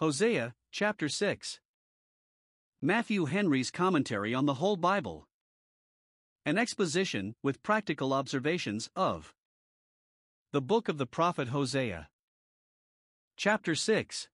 Hosea, chapter 6. Matthew Henry's commentary on the whole Bible. An exposition, with practical observations, of the book of the prophet Hosea. Chapter 6.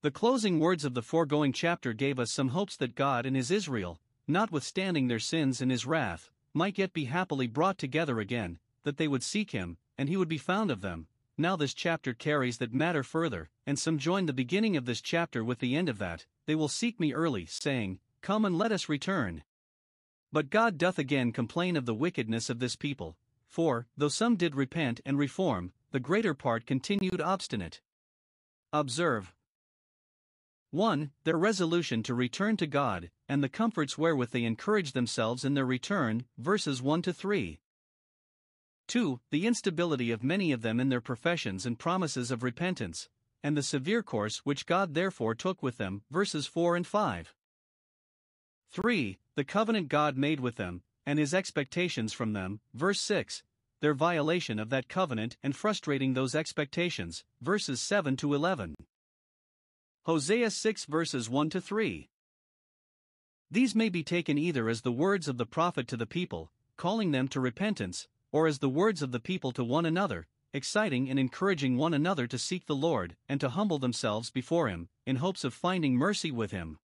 The closing words of the foregoing chapter gave us some hopes that God and His Israel, notwithstanding their sins and His wrath, might yet be happily brought together again, that they would seek Him, and He would be found of them. Now, this chapter carries that matter further, and some join the beginning of this chapter with the end of that. They will seek me early, saying, Come and let us return. But God doth again complain of the wickedness of this people, for, though some did repent and reform, the greater part continued obstinate. Observe 1. Their resolution to return to God, and the comforts wherewith they encourage themselves in their return, verses 1 to 3. 2. The instability of many of them in their professions and promises of repentance, and the severe course which God therefore took with them, verses 4 and 5. 3. The covenant God made with them, and his expectations from them, verse 6. Their violation of that covenant and frustrating those expectations, verses 7 to 11. Hosea 6 verses 1 to 3. These may be taken either as the words of the prophet to the people, calling them to repentance, or as the words of the people to one another, exciting and encouraging one another to seek the Lord and to humble themselves before Him, in hopes of finding mercy with Him.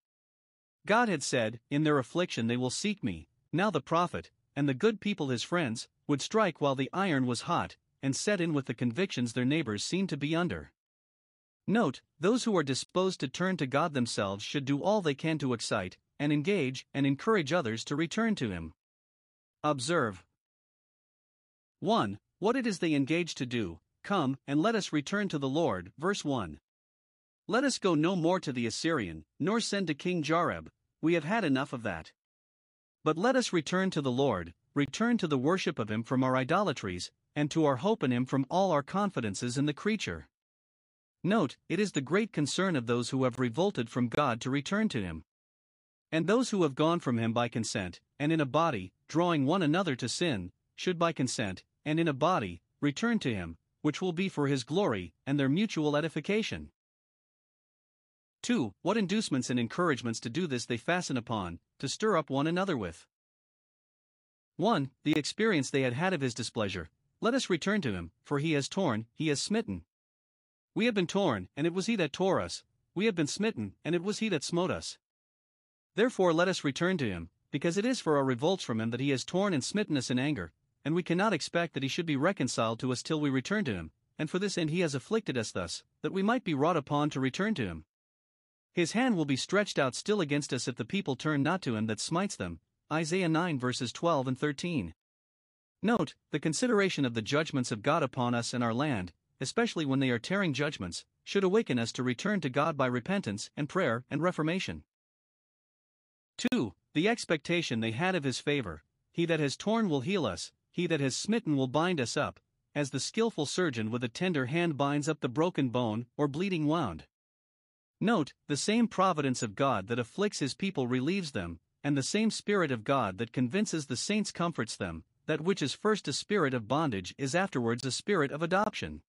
God had said, In their affliction they will seek me. Now the prophet, and the good people his friends, would strike while the iron was hot, and set in with the convictions their neighbors seemed to be under. Note, those who are disposed to turn to God themselves should do all they can to excite, and engage, and encourage others to return to Him. Observe, 1. What it is they engage to do, come, and let us return to the Lord. Verse 1. Let us go no more to the Assyrian, nor send to King Jareb, we have had enough of that. But let us return to the Lord, return to the worship of Him from our idolatries, and to our hope in Him from all our confidences in the creature. Note, it is the great concern of those who have revolted from God to return to Him. And those who have gone from Him by consent, and in a body, drawing one another to sin, should by consent, and in a body, return to him, which will be for his glory and their mutual edification. 2. What inducements and encouragements to do this they fasten upon, to stir up one another with. 1. The experience they had had of his displeasure. Let us return to him, for he has torn, he has smitten. We have been torn, and it was he that tore us. We have been smitten, and it was he that smote us. Therefore let us return to him, because it is for our revolts from him that he has torn and smitten us in anger, and we cannot expect that he should be reconciled to us till we return to him, and for this end he has afflicted us thus, that we might be wrought upon to return to him. His hand will be stretched out still against us if the people turn not to him that smites them. Isaiah 9 verses 12 and 13. Note, the consideration of the judgments of God upon us and our land, especially when they are tearing judgments, should awaken us to return to God by repentance and prayer and reformation. 2. The expectation they had of his favor. He that has torn will heal us, he that has smitten will bind us up, as the skilful surgeon with a tender hand binds up the broken bone or bleeding wound. Note, the same providence of God that afflicts his people relieves them, and the same Spirit of God that convinces the saints comforts them, that which is first a spirit of bondage is afterwards a spirit of adoption.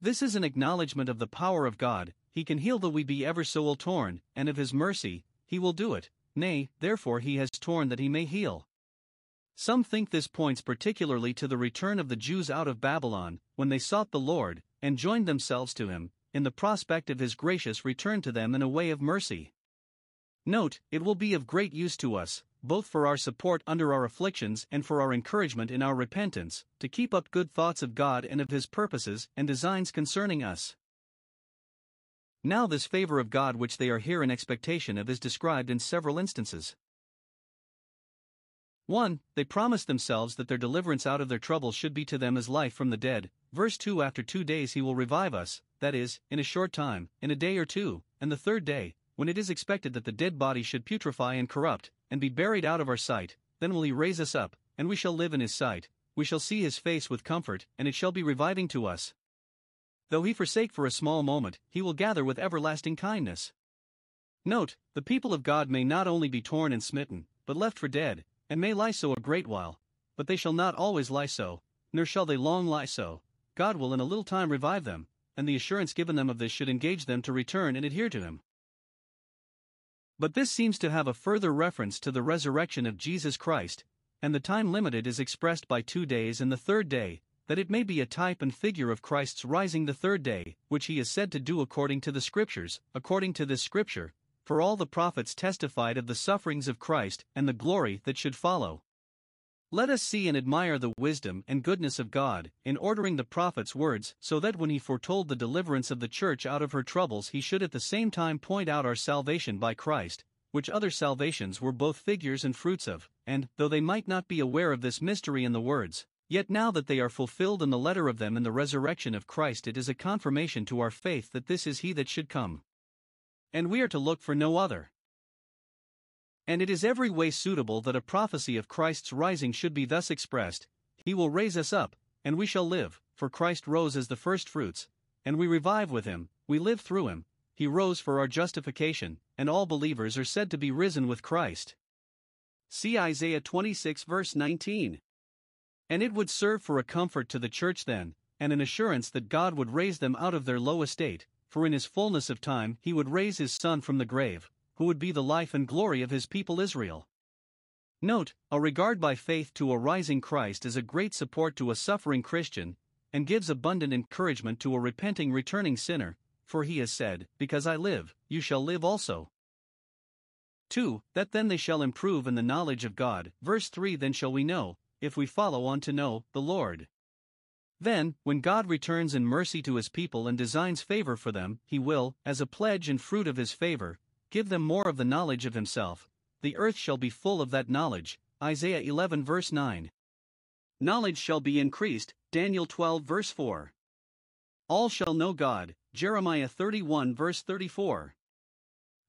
This is an acknowledgement of the power of God, he can heal though we be ever so ill torn, and of his mercy, he will do it, nay, therefore he has torn that he may heal. Some think this points particularly to the return of the Jews out of Babylon, when they sought the Lord, and joined themselves to him, in the prospect of his gracious return to them in a way of mercy. Note, it will be of great use to us, both for our support under our afflictions and for our encouragement in our repentance, to keep up good thoughts of God and of his purposes and designs concerning us. Now, this favor of God which they are here in expectation of is described in several instances. 1. They promised themselves that their deliverance out of their troubles should be to them as life from the dead. Verse 2 After two days he will revive us, that is, in a short time, in a day or two, and the third day, when it is expected that the dead body should putrefy and corrupt, and be buried out of our sight, then will he raise us up, and we shall live in his sight, we shall see his face with comfort, and it shall be reviving to us. Though he forsake for a small moment, he will gather with everlasting kindness. Note, the people of God may not only be torn and smitten, but left for dead, and may lie so a great while, but they shall not always lie so, nor shall they long lie so. God will in a little time revive them, and the assurance given them of this should engage them to return and adhere to him. But this seems to have a further reference to the resurrection of Jesus Christ, and the time limited is expressed by two days and the third day, that it may be a type and figure of Christ's rising the third day, which he is said to do according to the Scriptures. According to this Scripture, for all the prophets testified of the sufferings of Christ and the glory that should follow. Let us see and admire the wisdom and goodness of God in ordering the prophet's words so that when he foretold the deliverance of the church out of her troubles, he should at the same time point out our salvation by Christ, which other salvations were both figures and fruits of, and, though they might not be aware of this mystery in the words, yet now that they are fulfilled in the letter of them in the resurrection of Christ, it is a confirmation to our faith that this is he that should come. And we are to look for no other. And it is every way suitable that a prophecy of Christ's rising should be thus expressed He will raise us up, and we shall live, for Christ rose as the firstfruits, and we revive with him, we live through him, he rose for our justification, and all believers are said to be risen with Christ. See Isaiah 26, verse 19. And it would serve for a comfort to the church then, and an assurance that God would raise them out of their low estate, for in his fullness of time he would raise his Son from the grave, who would be the life and glory of his people Israel. Note, a regard by faith to a rising Christ is a great support to a suffering Christian, and gives abundant encouragement to a repenting returning sinner, for he has said, Because I live, you shall live also. 2. That then they shall improve in the knowledge of God. Verse 3 Then shall we know, if we follow on to know, the Lord. Then, when God returns in mercy to his people and designs favor for them, he will, as a pledge and fruit of his favor, Give them more of the knowledge of himself, the earth shall be full of that knowledge. Isaiah 11 verse 9. Knowledge shall be increased. Daniel 12 verse 4. All shall know God. Jeremiah 31 verse 34.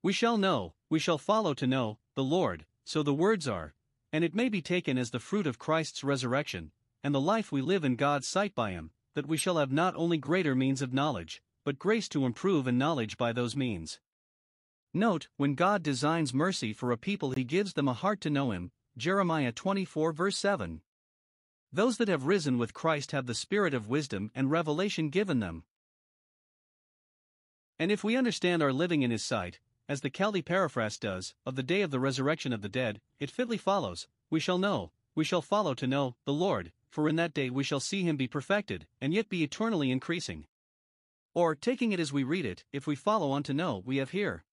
We shall know, we shall follow to know, the Lord, so the words are, and it may be taken as the fruit of Christ's resurrection, and the life we live in God's sight by Him, that we shall have not only greater means of knowledge, but grace to improve in knowledge by those means. Note, when God designs mercy for a people, he gives them a heart to know him. Jeremiah 24, verse 7. Those that have risen with Christ have the spirit of wisdom and revelation given them. And if we understand our living in his sight, as the Chaldee paraphrase does, of the day of the resurrection of the dead, it fitly follows, we shall know, we shall follow to know, the Lord, for in that day we shall see him be perfected, and yet be eternally increasing. Or, taking it as we read it, if we follow on to know, we have here.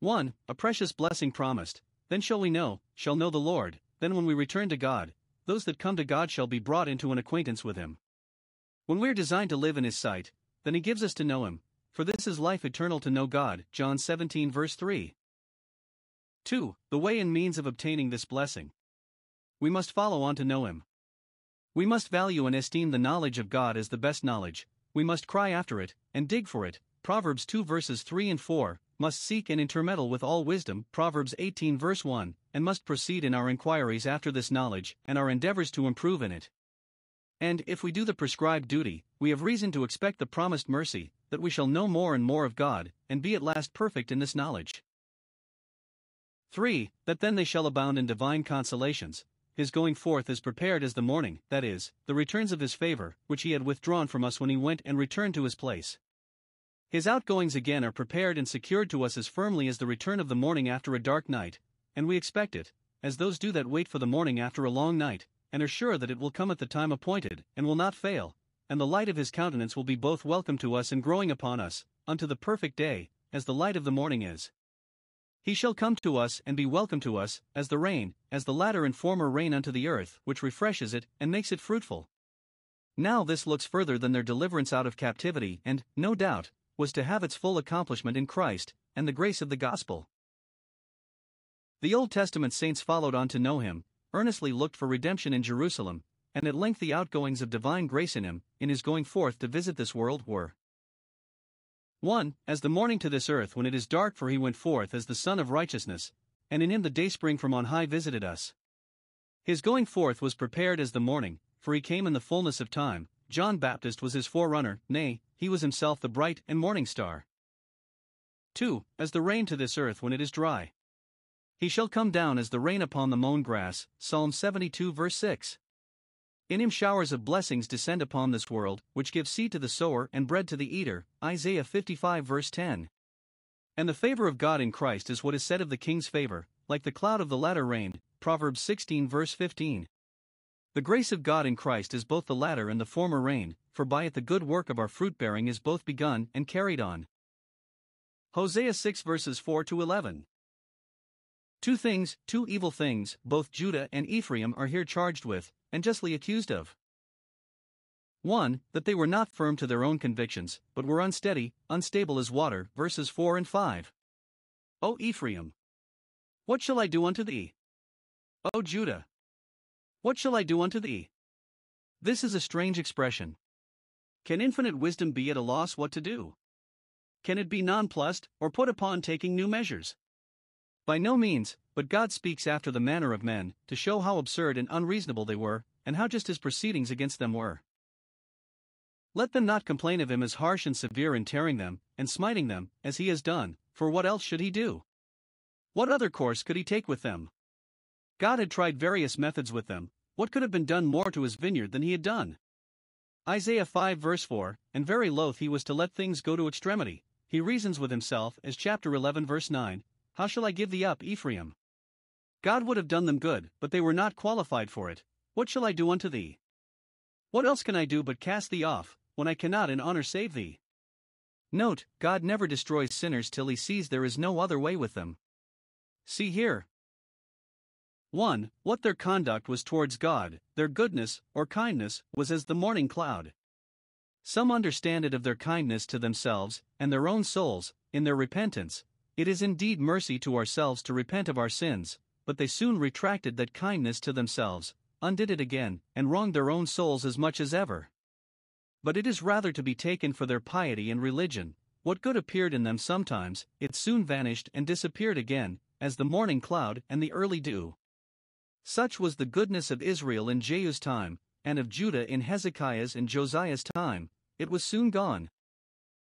1. A precious blessing promised. Then shall we know, shall know the Lord, then when we return to God, those that come to God shall be brought into an acquaintance with Him. When we are designed to live in His sight, then He gives us to know Him, for this is life eternal to know God. John 17, verse 3. 2. The way and means of obtaining this blessing. We must follow on to know Him. We must value and esteem the knowledge of God as the best knowledge, we must cry after it, and dig for it. Proverbs 2 verses 3 and 4, must seek and intermeddle with all wisdom, Proverbs 18 verse 1, and must proceed in our inquiries after this knowledge, and our endeavors to improve in it. And, if we do the prescribed duty, we have reason to expect the promised mercy, that we shall know more and more of God, and be at last perfect in this knowledge. 3. That then they shall abound in divine consolations. His going forth is prepared as the morning, that is, the returns of his favor, which he had withdrawn from us when he went and returned to his place. His outgoings again are prepared and secured to us as firmly as the return of the morning after a dark night, and we expect it, as those do that wait for the morning after a long night, and are sure that it will come at the time appointed, and will not fail, and the light of his countenance will be both welcome to us and growing upon us, unto the perfect day, as the light of the morning is. He shall come to us and be welcome to us, as the rain, as the latter and former rain unto the earth, which refreshes it and makes it fruitful. Now this looks further than their deliverance out of captivity, and, no doubt, was to have its full accomplishment in Christ and the grace of the gospel. The Old Testament saints followed on to know him, earnestly looked for redemption in Jerusalem, and at length the outgoings of divine grace in him, in his going forth to visit this world, were 1. As the morning to this earth when it is dark, for he went forth as the Sun of righteousness, and in him the dayspring from on high visited us. His going forth was prepared as the morning, for he came in the fullness of time, John Baptist was his forerunner, nay, he was himself the bright and morning star. 2. As the rain to this earth when it is dry. He shall come down as the rain upon the mown grass, Psalm 72 verse 6. In him showers of blessings descend upon this world, which give seed to the sower and bread to the eater. Isaiah 55 verse 10. And the favor of God in Christ is what is said of the king's favor, like the cloud of the latter rain. Proverbs 16 verse 15. The grace of God in Christ is both the latter and the former rain, for by it the good work of our fruit bearing is both begun and carried on. Hosea 6 verses 4 to 11. Two things, two evil things, both Judah and Ephraim are here charged with, and justly accused of. 1. That they were not firm to their own convictions, but were unsteady, unstable as water. Verses 4 and 5. O Ephraim! What shall I do unto thee? O Judah! What shall I do unto thee? This is a strange expression. Can infinite wisdom be at a loss what to do? Can it be nonplussed, or put upon taking new measures? By no means, but God speaks after the manner of men, to show how absurd and unreasonable they were, and how just his proceedings against them were. Let them not complain of him as harsh and severe in tearing them, and smiting them, as he has done, for what else should he do? What other course could he take with them? God had tried various methods with them, what could have been done more to his vineyard than he had done? Isaiah 5 verse 4, and very loath he was to let things go to extremity, he reasons with himself as chapter 11 verse 9, how shall I give thee up, Ephraim? God would have done them good, but they were not qualified for it. What shall I do unto thee? What else can I do but cast thee off, when I cannot in honor save thee? Note, God never destroys sinners till he sees there is no other way with them. See here. 1. What their conduct was towards God, their goodness, or kindness, was as the morning cloud. Some understand it of their kindness to themselves, and their own souls, in their repentance, it is indeed mercy to ourselves to repent of our sins, but they soon retracted that kindness to themselves, undid it again, and wronged their own souls as much as ever. But it is rather to be taken for their piety and religion. What good appeared in them sometimes, it soon vanished and disappeared again, as the morning cloud and the early dew. Such was the goodness of Israel in Jehu's time, and of Judah in Hezekiah's and Josiah's time, it was soon gone.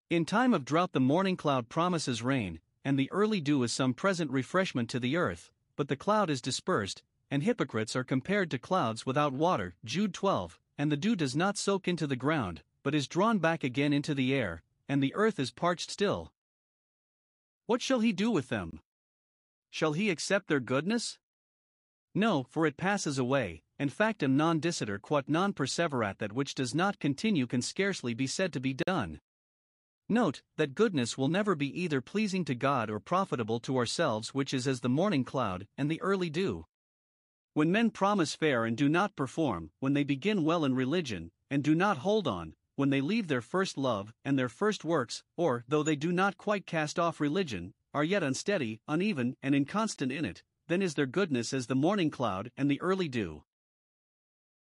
In time of drought, the morning cloud promises rain, and the early dew is some present refreshment to the earth, but the cloud is dispersed, and hypocrites are compared to clouds without water. Jude 12, and the dew does not soak into the ground, but is drawn back again into the air, and the earth is parched still. What shall he do with them? Shall he accept their goodness? No, for it passes away, and factum non dicitur quod non perseverat that which does not continue can scarcely be said to be done. Note that goodness will never be either pleasing to God or profitable to ourselves, which is as the morning cloud and the early dew. When men promise fair and do not perform, when they begin well in religion, and do not hold on, when they leave their first love and their first works, or, though they do not quite cast off religion, are yet unsteady, uneven, and inconstant in it, then is their goodness as the morning cloud and the early dew.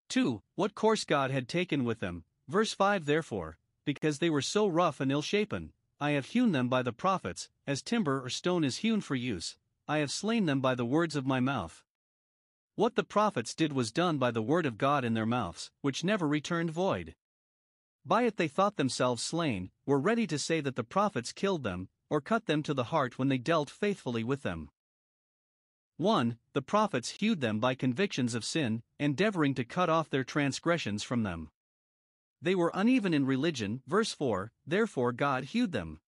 2. What course God had taken with them. Verse 5 Therefore, because they were so rough and ill shapen. I have hewn them by the prophets, as timber or stone is hewn for use, I have slain them by the words of my mouth. What the prophets did was done by the word of God in their mouths, which never returned void. By it they thought themselves slain, were ready to say that the prophets killed them, or cut them to the heart when they dealt faithfully with them. 1. The prophets hewed them by convictions of sin, endeavoring to cut off their transgressions from them. They were uneven in religion, verse 4, therefore God hewed them.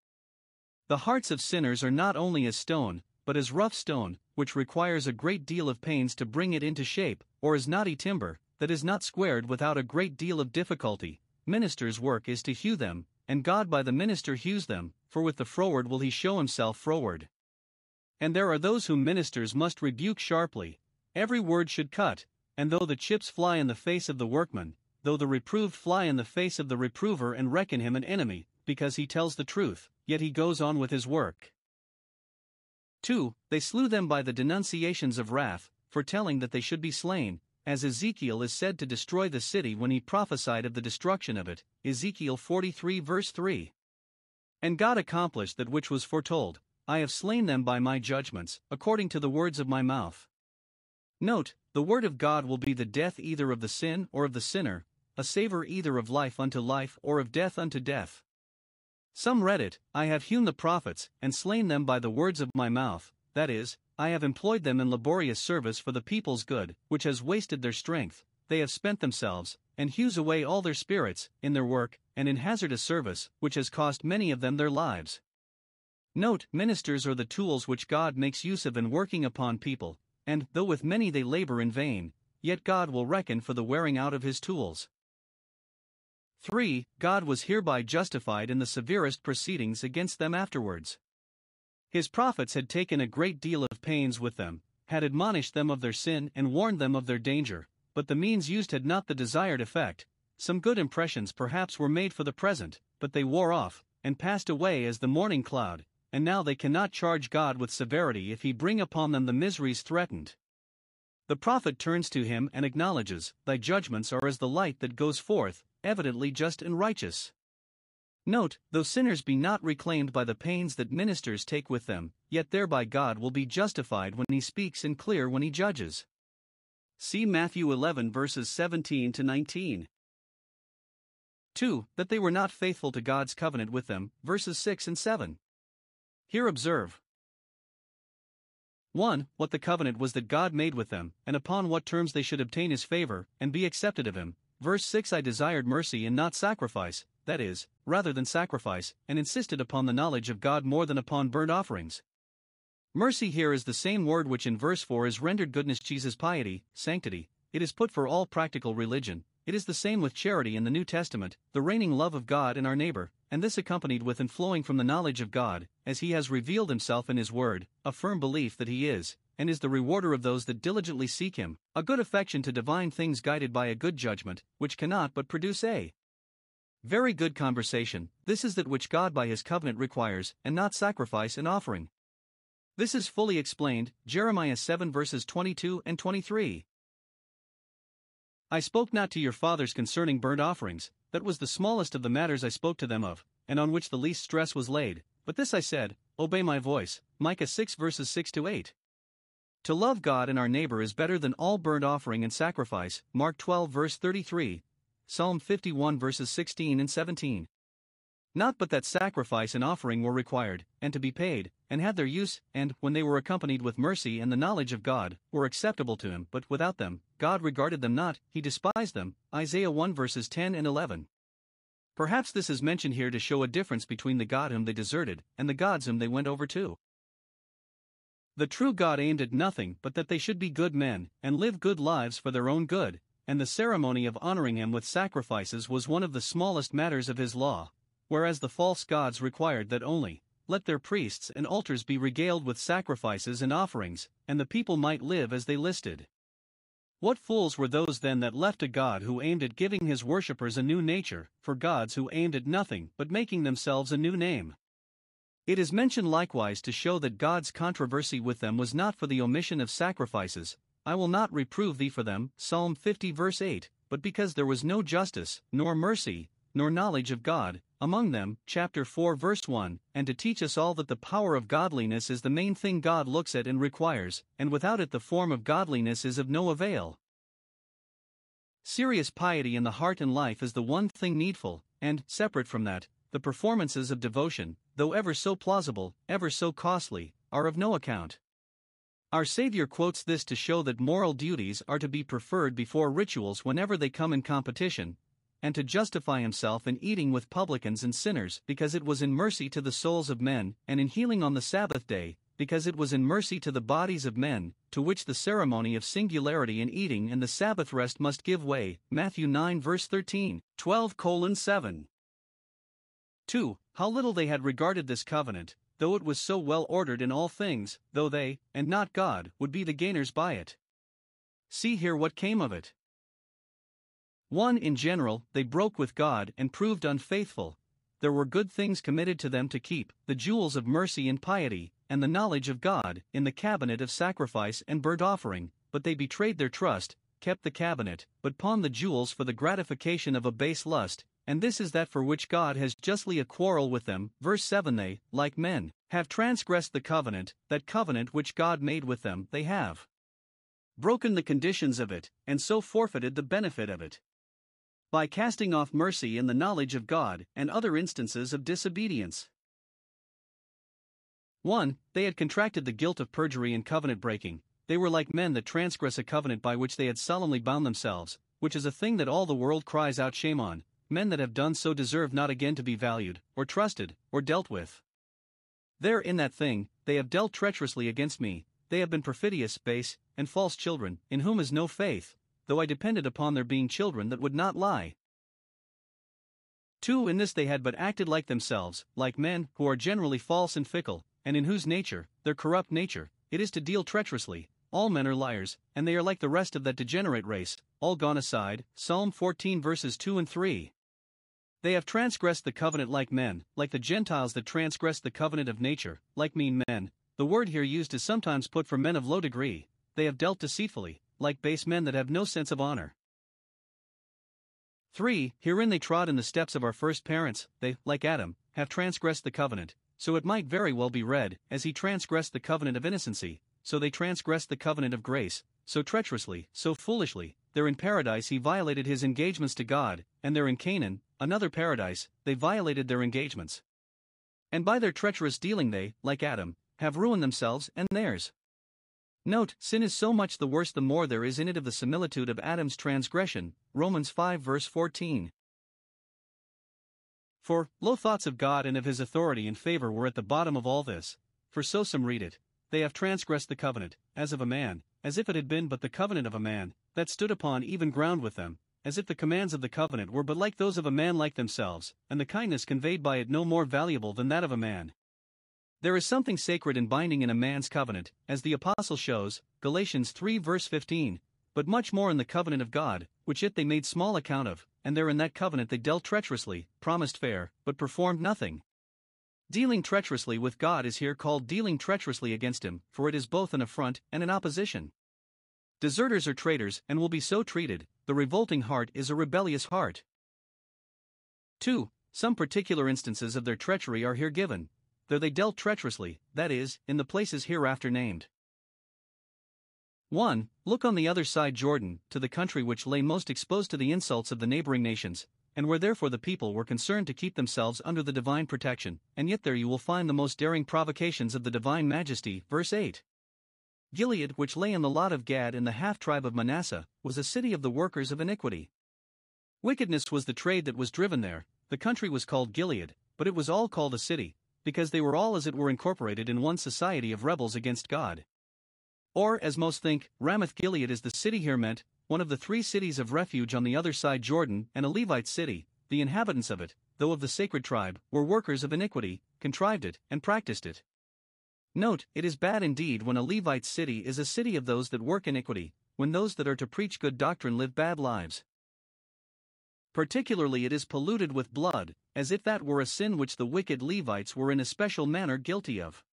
The hearts of sinners are not only as stone, but as rough stone, which requires a great deal of pains to bring it into shape, or as knotty timber, that is not squared without a great deal of difficulty. Minister's work is to hew them, and God by the minister hews them, for with the froward will he show himself froward. And there are those whom ministers must rebuke sharply. Every word should cut, and though the chips fly in the face of the workman, though the reproved fly in the face of the reprover and reckon him an enemy, because he tells the truth, yet he goes on with his work. 2. They slew them by the denunciations of wrath, for telling that they should be slain, as Ezekiel is said to destroy the city when he prophesied of the destruction of it. Ezekiel 43 verse 3. And God accomplished that which was foretold I have slain them by my judgments, according to the words of my mouth. Note, the word of God will be the death either of the sin or of the sinner, a savor either of life unto life or of death unto death. Some read it, I have hewn the prophets, and slain them by the words of my mouth, that is, I have employed them in laborious service for the people's good, which has wasted their strength. they have spent themselves, and hews away all their spirits, in their work, and in hazardous service, which has cost many of them their lives. Note, ministers are the tools which God makes use of in working upon people, and, though with many they labor in vain, yet God will reckon for the wearing out of his tools. 3. God was hereby justified in the severest proceedings against them afterwards. His prophets had taken a great deal of pains with them, had admonished them of their sin and warned them of their danger, but the means used had not the desired effect. Some good impressions perhaps were made for the present, but they wore off, and passed away as the morning cloud, and now they cannot charge God with severity if he bring upon them the miseries threatened. The prophet turns to him and acknowledges, Thy judgments are as the light that goes forth, evidently just and righteous. Note, though sinners be not reclaimed by the pains that ministers take with them, yet thereby God will be justified when he speaks and clear when he judges. See Matthew 11 verses 17 to 19. 2. That they were not faithful to God's covenant with them, verses 6 and 7. Here observe 1. What the covenant was that God made with them, and upon what terms they should obtain his favor, and be accepted of him, Verse 6 I desired mercy and not sacrifice, that is, rather than sacrifice, and insisted upon the knowledge of God more than upon burnt offerings. Mercy here is the same word which in verse 4 is rendered goodness, chesed, piety, sanctity. It is put for all practical religion. It is the same with charity in the New Testament, the reigning love of God and our neighbor, and this accompanied with and flowing from the knowledge of God, as He has revealed Himself in His Word, a firm belief that He is, and is the rewarder of those that diligently seek him, a good affection to divine things guided by a good judgment, which cannot but produce a very good conversation. This is that which God by his covenant requires, and not sacrifice and offering. This is fully explained, Jeremiah 7 verses 22 and 23. I spoke not to your fathers concerning burnt offerings, that was the smallest of the matters I spoke to them of, and on which the least stress was laid, but this I said, Obey my voice. Micah 6 verses 6 to 8. To love God and our neighbor is better than all burnt offering and sacrifice. Mark 12, verse 33, Psalm 51, verses 16 and 17. Not but that sacrifice and offering were required, and to be paid, and had their use, and, when they were accompanied with mercy and the knowledge of God, were acceptable to him, but without them, God regarded them not, he despised them. Isaiah 1 verses 10 and 11. Perhaps this is mentioned here to show a difference between the God whom they deserted, and the gods whom they went over to. The true God aimed at nothing but that they should be good men, and live good lives for their own good, and the ceremony of honoring him with sacrifices was one of the smallest matters of his law, whereas the false gods required that only, let their priests and altars be regaled with sacrifices and offerings, and the people might live as they listed. What fools were those then that left a God who aimed at giving his worshippers a new nature, for gods who aimed at nothing but making themselves a new name? It is mentioned likewise to show that God's controversy with them was not for the omission of sacrifices, I will not reprove thee for them, Psalm 50 verse 8, but because there was no justice, nor mercy, nor knowledge of God, among them, chapter 4 verse 1, and to teach us all that the power of godliness is the main thing God looks at and requires, and without it the form of godliness is of no avail. Serious piety in the heart and life is the one thing needful, and, separate from that, the performances of devotion, though ever so plausible, ever so costly, are of no account. Our Savior quotes this to show that moral duties are to be preferred before rituals whenever they come in competition, and to justify himself in eating with publicans and sinners because it was in mercy to the souls of men, and in healing on the Sabbath day, because it was in mercy to the bodies of men, to which the ceremony of singularity in eating and the Sabbath rest must give way. Matthew 9 verse 13, 12 7. 2. How little they had regarded this covenant, though it was so well ordered in all things, though they, and not God, would be the gainers by it. See here what came of it. 1. In general, they broke with God and proved unfaithful. There were good things committed to them to keep, the jewels of mercy and piety, and the knowledge of God, in the cabinet of sacrifice and burnt offering, but they betrayed their trust, kept the cabinet, but pawned the jewels for the gratification of a base lust, and this is that for which God has justly a quarrel with them. Verse 7 They, like men, have transgressed the covenant, that covenant which God made with them, they have broken the conditions of it, and so forfeited the benefit of it. By casting off mercy and the knowledge of God, and other instances of disobedience. 1. They had contracted the guilt of perjury and covenant breaking, they were like men that transgress a covenant by which they had solemnly bound themselves, which is a thing that all the world cries out shame on, men that have done so deserve not again to be valued, or trusted, or dealt with. There in that thing, they have dealt treacherously against me, they have been perfidious, base, and false children, in whom is no faith, though I depended upon their being children that would not lie. 2. In this they had but acted like themselves, like men, who are generally false and fickle, and in whose nature, their corrupt nature, it is to deal treacherously. All men are liars, and they are like the rest of that degenerate race, all gone aside. Psalm 14 verses 2 and 3. They have transgressed the covenant like men, like the Gentiles that transgressed the covenant of nature, like mean men. The word here used is sometimes put for men of low degree, they have dealt deceitfully, like base men that have no sense of honor. 3. Herein they trod in the steps of our first parents, they, like Adam, have transgressed the covenant, so it might very well be read, as he transgressed the covenant of innocency, so they transgressed the covenant of grace, so treacherously, so foolishly, there in paradise he violated his engagements to God, and there in Canaan, another paradise, they violated their engagements. And by their treacherous dealing they, like Adam, have ruined themselves and theirs. Note, sin is so much the worse the more there is in it of the similitude of Adam's transgression, Romans 5 verse 14. For, low thoughts of God and of his authority and favor were at the bottom of all this, for so some read it, they have transgressed the covenant, as of a man, as if it had been but the covenant of a man, that stood upon even ground with them, as if the commands of the covenant were but like those of a man like themselves, and the kindness conveyed by it no more valuable than that of a man. There is something sacred and binding in a man's covenant, as the Apostle shows, Galatians 3 verse 15, but much more in the covenant of God, which yet they made small account of, and there in that covenant they dealt treacherously, promised fair, but performed nothing. Dealing treacherously with God is here called dealing treacherously against Him, for it is both an affront and an opposition. Deserters are traitors and will be so treated, the revolting heart is a rebellious heart. 2. Some particular instances of their treachery are here given, though they dealt treacherously, that is, in the places hereafter named. 1. Look on the other side Jordan, to the country which lay most exposed to the insults of the neighboring nations, and where therefore the people were concerned to keep themselves under the divine protection, and yet there you will find the most daring provocations of the divine majesty. Verse 8. Gilead, which lay in the lot of Gad in the half tribe of Manasseh, was a city of the workers of iniquity. Wickedness was the trade that was driven there, the country was called Gilead, but it was all called a city, because they were all as it were incorporated in one society of rebels against God. Or, as most think, Ramoth Gilead is the city here meant, one of the three cities of refuge on the other side Jordan, and a Levite city, the inhabitants of it, though of the sacred tribe, were workers of iniquity, contrived it, and practiced it. Note, it is bad indeed when a Levite city is a city of those that work iniquity, when those that are to preach good doctrine live bad lives. Particularly, it is polluted with blood, as if that were a sin which the wicked Levites were in a special manner guilty of.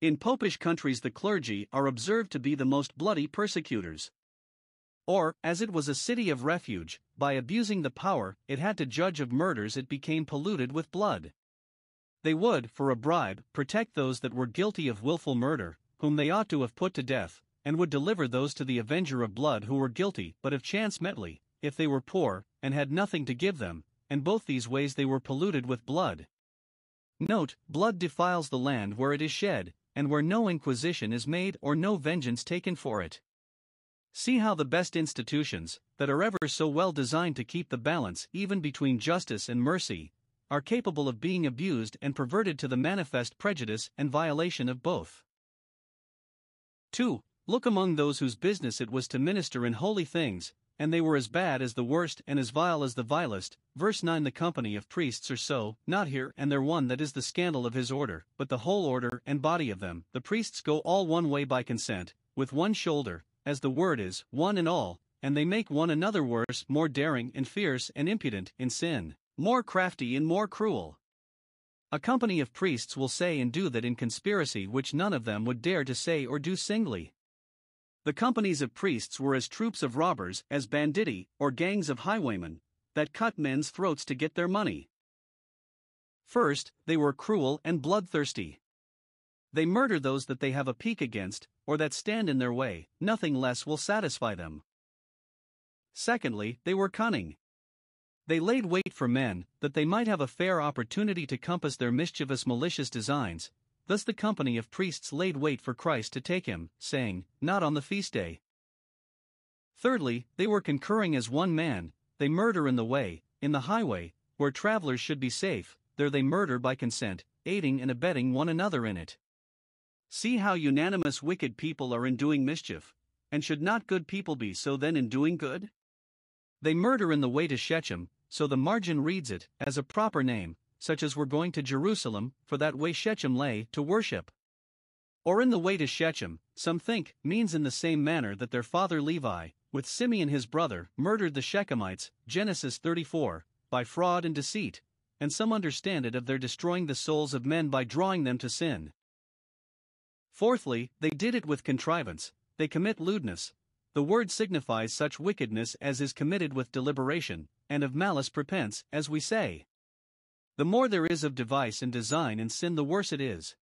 In popish countries, the clergy are observed to be the most bloody persecutors. Or, as it was a city of refuge, by abusing the power it had to judge of murders, it became polluted with blood. They would, for a bribe, protect those that were guilty of wilful murder, whom they ought to have put to death, and would deliver those to the avenger of blood who were guilty but of chance medley, if they were poor, and had nothing to give them, and both these ways they were polluted with blood. Note, blood defiles the land where it is shed, and where no inquisition is made or no vengeance taken for it. See how the best institutions, that are ever so well designed to keep the balance even between justice and mercy, are capable of being abused and perverted to the manifest prejudice and violation of both. 2. Look among those whose business it was to minister in holy things, and they were as bad as the worst and as vile as the vilest. Verse 9 The company of priests are so, not here and there one that is the scandal of his order, but the whole order and body of them. The priests go all one way by consent, with one shoulder, as the word is, one and all, and they make one another worse, more daring and fierce and impudent in sin more crafty and more cruel. A company of priests will say and do that in conspiracy which none of them would dare to say or do singly. The companies of priests were as troops of robbers, as banditti, or gangs of highwaymen, that cut men's throats to get their money. First, they were cruel and bloodthirsty. They murder those that they have a pique against, or that stand in their way, nothing less will satisfy them. Secondly, they were cunning. They laid wait for men, that they might have a fair opportunity to compass their mischievous malicious designs. Thus the company of priests laid wait for Christ to take him, saying, Not on the feast day. Thirdly, they were concurring as one man, they murder in the way, in the highway, where travelers should be safe, there they murder by consent, aiding and abetting one another in it. See how unanimous wicked people are in doing mischief, and should not good people be so then in doing good? They murder in the way to Shechem, so the margin reads it, as a proper name, such as we're going to Jerusalem, for that way Shechem lay, to worship. Or in the way to Shechem, some think, means in the same manner that their father Levi, with Simeon his brother, murdered the Shechemites, Genesis 34, by fraud and deceit, and some understand it of their destroying the souls of men by drawing them to sin. Fourthly, they did it with contrivance, they commit lewdness. The word signifies such wickedness as is committed with deliberation, and of malice prepense, as we say. The more there is of device and design in sin, the worse it is.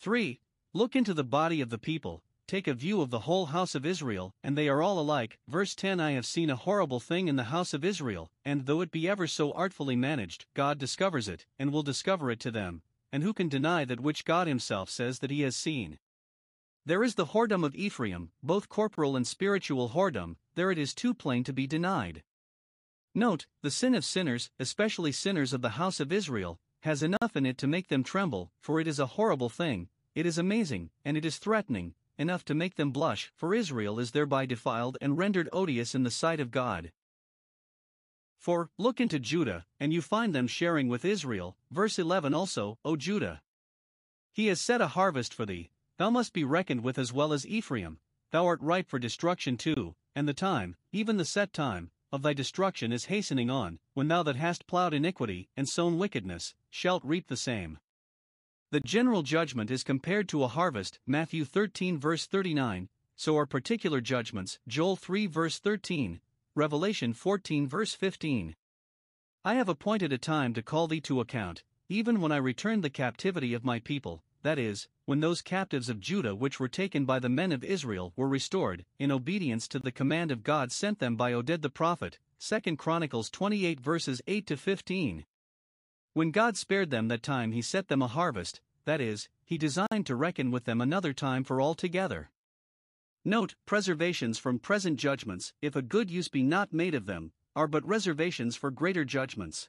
3. Look into the body of the people, take a view of the whole house of Israel, and they are all alike. Verse 10 I have seen a horrible thing in the house of Israel, and though it be ever so artfully managed, God discovers it, and will discover it to them. And who can deny that which God Himself says that He has seen? There is the whoredom of Ephraim, both corporal and spiritual whoredom, there it is too plain to be denied. Note, the sin of sinners, especially sinners of the house of Israel, has enough in it to make them tremble, for it is a horrible thing, it is amazing, and it is threatening, enough to make them blush, for Israel is thereby defiled and rendered odious in the sight of God. For, look into Judah, and you find them sharing with Israel. Verse 11 also, O Judah. He has set a harvest for thee, thou must be reckoned with as well as Ephraim, thou art ripe for destruction too, and the time, even the set time, of thy destruction is hastening on, when thou that hast ploughed iniquity and sown wickedness, shalt reap the same. The general judgment is compared to a harvest, Matthew 13 verse 39, so are particular judgments, Joel 3 verse 13, Revelation 14 verse 15. I have appointed a time to call thee to account, even when I return the captivity of my people, that is, when those captives of Judah which were taken by the men of Israel were restored, in obedience to the command of God sent them by Oded the prophet, 2 Chronicles 28 verses 8 to 15. When God spared them that time, he set them a harvest, that is, he designed to reckon with them another time for all together. Note, preservations from present judgments, if a good use be not made of them, are but reservations for greater judgments.